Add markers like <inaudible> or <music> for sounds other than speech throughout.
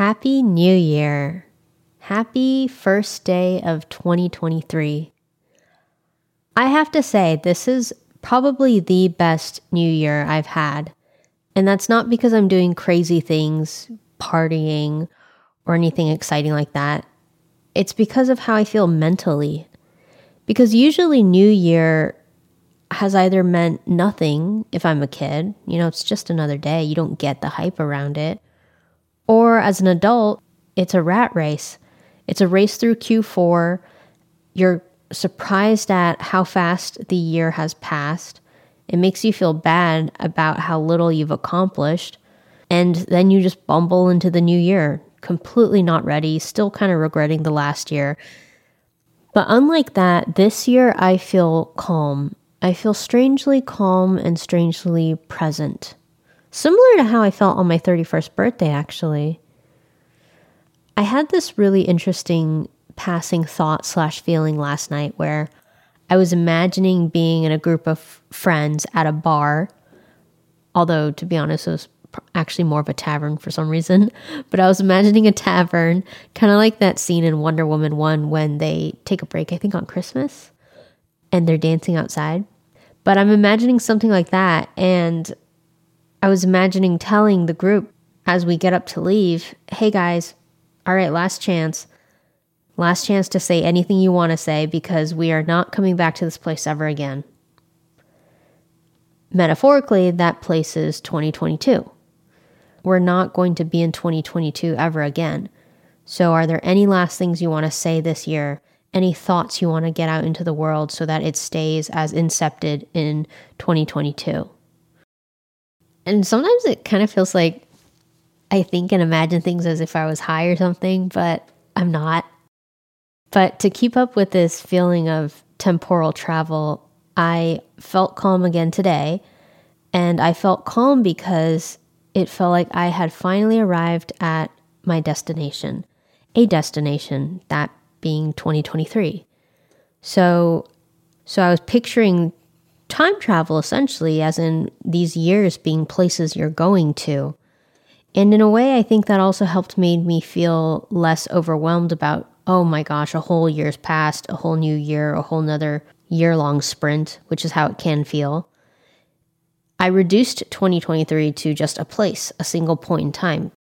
Happy New Year. Happy first day of 2023. I have to say, this is probably the best New Year I've had. And that's not because I'm doing crazy things, partying, or anything exciting like that. It's because of how I feel mentally. Because usually, New Year has either meant nothing if I'm a kid, you know, it's just another day, you don't get the hype around it. Or as an adult, it's a rat race. It's a race through Q4. You're surprised at how fast the year has passed. It makes you feel bad about how little you've accomplished. And then you just bumble into the new year, completely not ready, still kind of regretting the last year. But unlike that, this year I feel calm. I feel strangely calm and strangely present. Similar to how I felt on my 31st birthday, actually. I had this really interesting passing thought slash feeling last night where I was imagining being in a group of friends at a bar. Although, to be honest, it was actually more of a tavern for some reason. <laughs> But I was imagining a tavern, kind of like that scene in Wonder Woman 1 when they take a break, I think on Christmas, and they're dancing outside. But I'm imagining something like that. And I was imagining telling the group as we get up to leave, hey guys, all right, last chance. Last chance to say anything you want to say because we are not coming back to this place ever again. Metaphorically, that place is 2022. We're not going to be in 2022 ever again. So, are there any last things you want to say this year? Any thoughts you want to get out into the world so that it stays as incepted in 2022? And sometimes it kind of feels like I think and imagine things as if I was high or something, but I'm not. But to keep up with this feeling of temporal travel, I felt calm again today. And I felt calm because it felt like I had finally arrived at my destination, a destination, that being 2023. So, so I was picturing time travel essentially, as in these years being places you're going to. And in a way, I think that also helped made me feel less overwhelmed about, oh my gosh, a whole year's passed, a whole new year, a whole nother year long sprint, which is how it can feel. I reduced 2023 to just a place, a single point in time.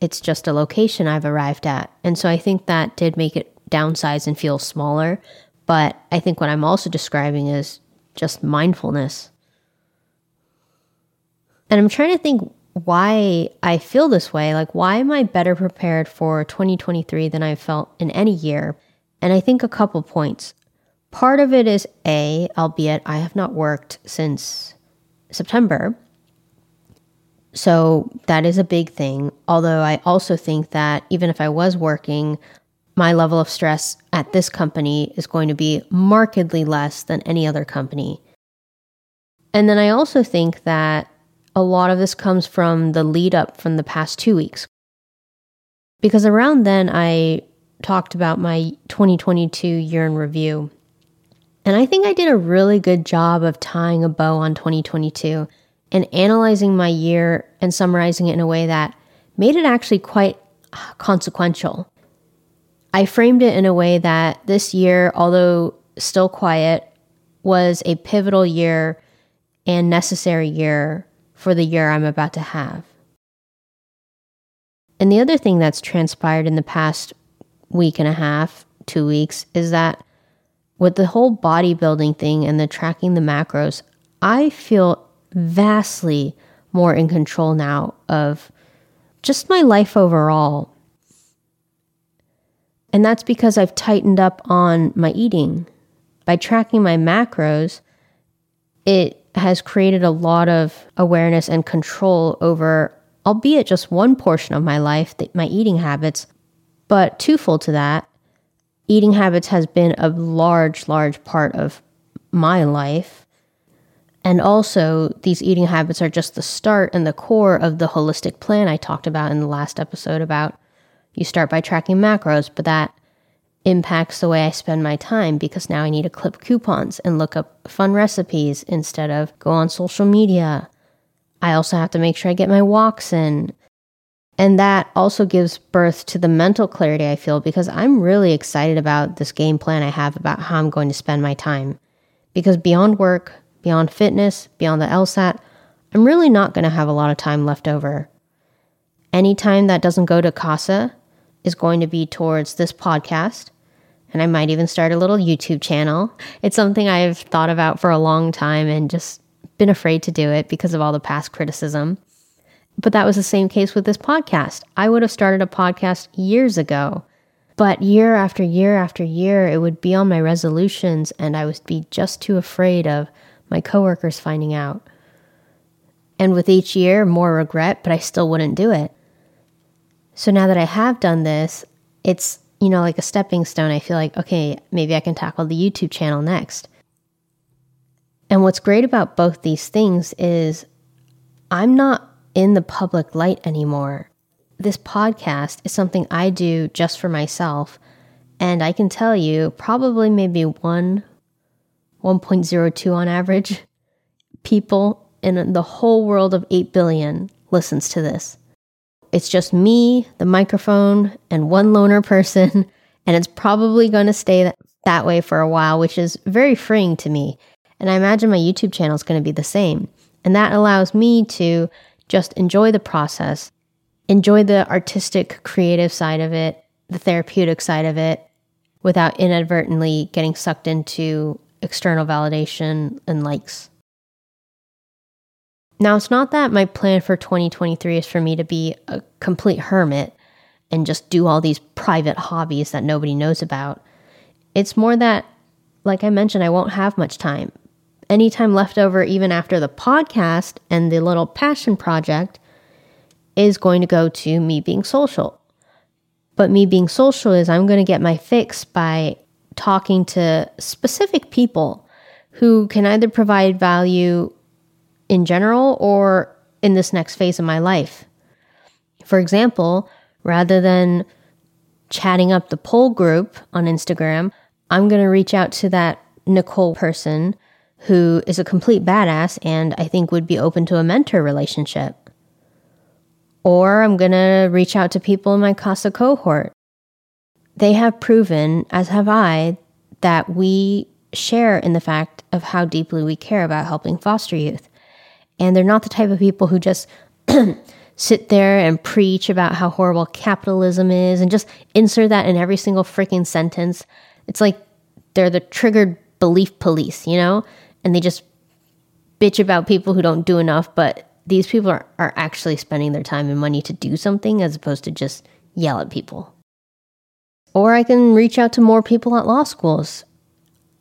It's just a location I've arrived at. And so I think that did make it downsize and feel smaller. But I think what I'm also describing is just mindfulness. And I'm trying to think why I feel this way. Like, why am I better prepared for 2023 than I felt in any year? And I think a couple points. Part of it is A, albeit I have not worked since September. So that is a big thing. Although I also think that even if I was working, my level of stress at this company is going to be markedly less than any other company. And then I also think that a lot of this comes from the lead up from the past two weeks. Because around then, I talked about my 2022 year in review. And I think I did a really good job of tying a bow on 2022 and analyzing my year and summarizing it in a way that made it actually quite consequential. I framed it in a way that this year, although still quiet, was a pivotal year and necessary year for the year I'm about to have. And the other thing that's transpired in the past week and a half, two weeks, is that with the whole bodybuilding thing and the tracking the macros, I feel vastly more in control now of just my life overall. And that's because I've tightened up on my eating. By tracking my macros, it has created a lot of awareness and control over, albeit just one portion of my life, my eating habits. But twofold to that, eating habits has been a large, large part of my life. And also, these eating habits are just the start and the core of the holistic plan I talked about in the last episode about you start by tracking macros, but that impacts the way I spend my time because now I need to clip coupons and look up fun recipes instead of go on social media. I also have to make sure I get my walks in. And that also gives birth to the mental clarity I feel because I'm really excited about this game plan I have about how I'm going to spend my time. Because beyond work, beyond fitness, beyond the LSAT, I'm really not going to have a lot of time left over. Any time that doesn't go to CASA is going to be towards this podcast, and I might even start a little YouTube channel. It's something I've thought about for a long time and just been afraid to do it because of all the past criticism. But that was the same case with this podcast. I would have started a podcast years ago. But year after year after year, it would be on my resolutions, and I would be just too afraid of my coworkers finding out. And with each year, more regret, but I still wouldn't do it. So now that I have done this, it's, you know, like a stepping stone. I feel like, okay, maybe I can tackle the YouTube channel next. And what's great about both these things is I'm not in the public light anymore. This podcast is something I do just for myself. And I can tell you, probably maybe 1, 1.02 on average, people in the whole world of 8 billion listens to this. It's just me, the microphone, and one loner person. <laughs> And it's probably going to stay that, way for a while, which is very freeing to me. And I imagine my YouTube channel is going to be the same. And that allows me to just enjoy the process, enjoy the artistic, creative side of it, the therapeutic side of it, without inadvertently getting sucked into external validation and likes. Now, it's not that my plan for 2023 is for me to be a complete hermit and just do all these private hobbies that nobody knows about. It's more that, like I mentioned, I won't have much time any time left over, even after the podcast and the little passion project, is going to go to me being social. But me being social is I'm going to get my fix by talking to specific people who can either provide value in general or in this next phase of my life. For example, rather than chatting up the poll group on Instagram, I'm going to reach out to that Nicole person who is a complete badass and I think would be open to a mentor relationship. Or I'm going to reach out to people in my CASA cohort. They have proven, as have I, that we share in the fact of how deeply we care about helping foster youth. And they're not the type of people who just <clears throat> sit there and preach about how horrible capitalism is and just insert that in every single freaking sentence. It's like they're the triggered belief police, you know? and they just bitch about people who don't do enough, but these people are, are actually spending their time and money to do something as opposed to just yell at people. Or I can reach out to more people at law schools.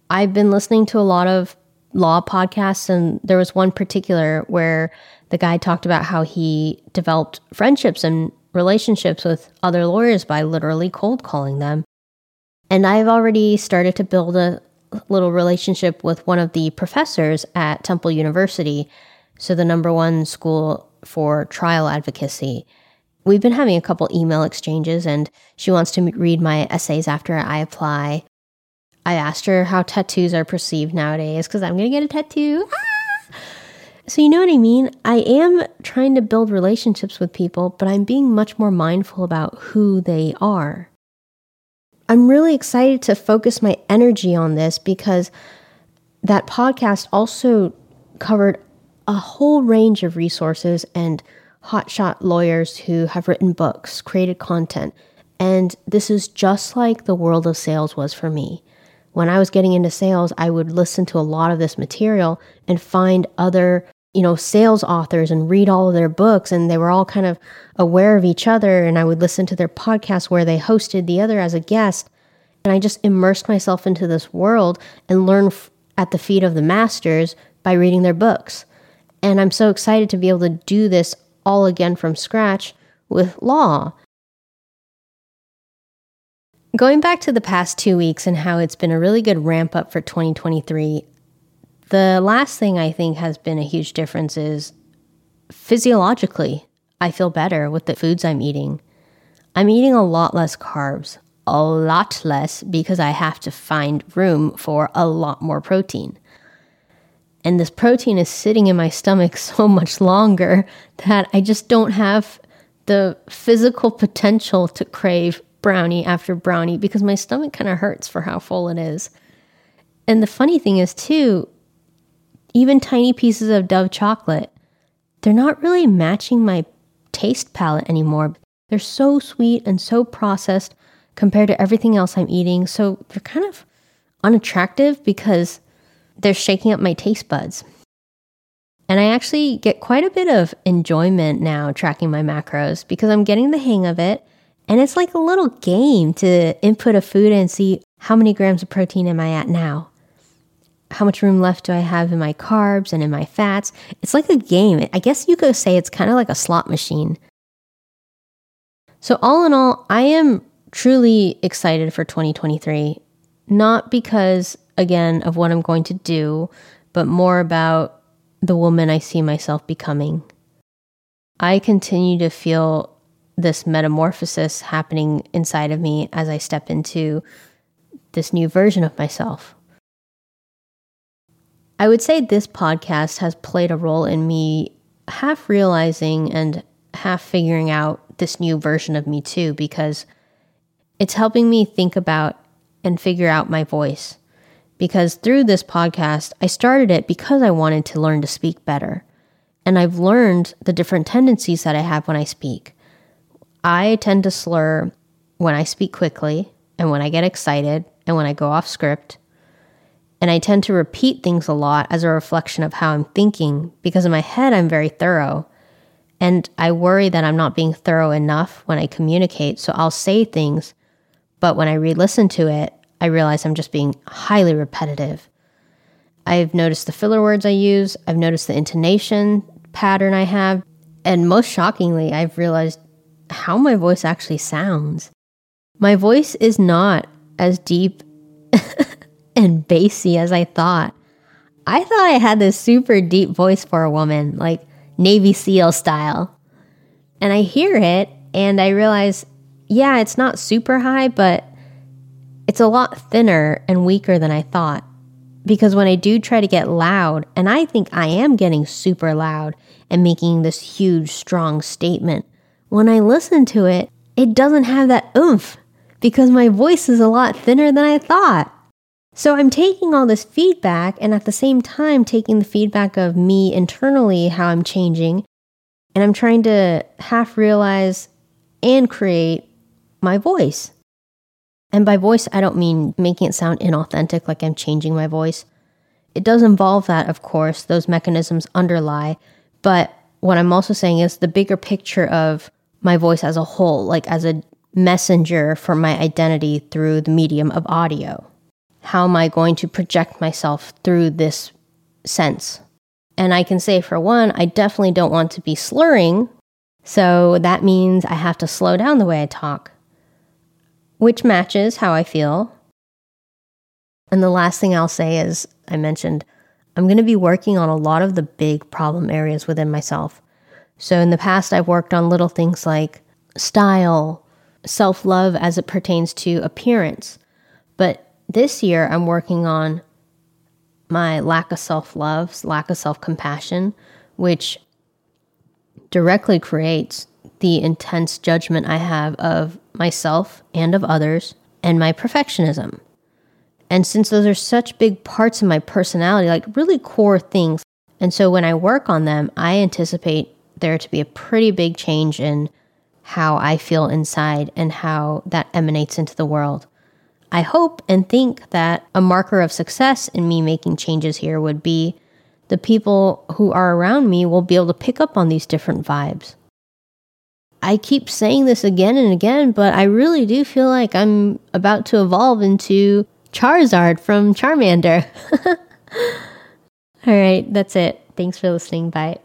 I've been listening to a lot of law podcasts, and there was one particular where the guy talked about how he developed friendships and relationships with other lawyers by literally cold calling them. And I've already started to build a, little relationship with one of the professors at Temple University, so the number one school for trial advocacy. We've been having a couple email exchanges, and she wants to read my essays after I apply. I asked her how tattoos are perceived nowadays because I'm going to get a tattoo. Ah! So, you know what I mean? I am trying to build relationships with people, but I'm being much more mindful about who they are. I'm really excited to focus my energy on this because that podcast also covered a whole range of resources and hotshot lawyers who have written books, created content. And this is just like the world of sales was for me. When I was getting into sales, I would listen to a lot of this material and find other you know, sales authors and read all of their books, and they were all kind of aware of each other. And I would listen to their podcast where they hosted the other as a guest. And I just immersed myself into this world and learned f- at the feet of the masters by reading their books. And I'm so excited to be able to do this all again from scratch with law. Going back to the past two weeks and how it's been a really good ramp up for 2023, the last thing I think has been a huge difference is physiologically, I feel better with the foods I'm eating. I'm eating a lot less carbs, a lot less because I have to find room for a lot more protein. And this protein is sitting in my stomach <laughs> so much longer that I just don't have the physical potential to crave brownie after brownie because my stomach kind of hurts for how full it is. And the funny thing is, too, even tiny pieces of Dove chocolate, they're not really matching my taste palate anymore. They're so sweet and so processed compared to everything else I'm eating. So they're kind of unattractive because they're shaking up my taste buds. And I actually get quite a bit of enjoyment now tracking my macros because I'm getting the hang of it. And it's like a little game to input a food and see how many grams of protein am I at now? How much room left do I have in my carbs and in my fats? It's like a game. I guess you could say it's kind of like a slot machine. So, all in all, I am truly excited for 2023. Not because, again, of what I'm going to do, but more about the woman I see myself becoming. I continue to feel this metamorphosis happening inside of me as I step into this new version of myself. I would say this podcast has played a role in me half realizing and half figuring out this new version of me too, because it's helping me think about and figure out my voice because through this podcast, I started it because I wanted to learn to speak better. And I've learned the different tendencies that I have when I speak. I tend to slur when I speak quickly and when I get excited and when I go off script. And I tend to repeat things a lot as a reflection of how I'm thinking because in my head, I'm very thorough. And I worry that I'm not being thorough enough when I communicate. So I'll say things, but when I re listen to it, I realize I'm just being highly repetitive. I've noticed the filler words I use, I've noticed the intonation pattern I have, and most shockingly, I've realized how my voice actually sounds. My voice is not as deep <laughs> and bassy as I thought. I thought I had this super deep voice for a woman, like Navy SEAL style. And I hear it and I realize, yeah, it's not super high, but it's a lot thinner and weaker than I thought. Because when I do try to get loud, and I think I am getting super loud and making this huge, strong statement, when I listen to it, it doesn't have that oomph because my voice is a lot thinner than I thought. So I'm taking all this feedback and at the same time taking the feedback of me internally, how I'm changing, and I'm trying to half realize and create my voice. And by voice, I don't mean making it sound inauthentic, like I'm changing my voice. It does involve that, of course, those mechanisms underlie. But what I'm also saying is the bigger picture of my voice as a whole, like as a messenger for my identity through the medium of audio. How am I going to project myself through this sense? And I can say, for one, I definitely don't want to be slurring. So that means I have to slow down the way I talk which matches how I feel. And the last thing I'll say is I mentioned I'm going to be working on a lot of the big problem areas within myself. So in the past, I've worked on little things like style, self love as it pertains to appearance. But this year, I'm working on my lack of self love, lack of self compassion, which directly creates the intense judgment I have of myself and of others, and my perfectionism. And since those are such big parts of my personality, like really core things, and so when I work on them, I anticipate there to be a pretty big change in how I feel inside and how that emanates into the world. I hope and think that a marker of success in me making changes here would be the people who are around me will be able to pick up on these different vibes. I keep saying this again and again, but I really do feel like I'm about to evolve into Charizard from Charmander. <laughs> All right, that's it. Thanks for listening. Bye.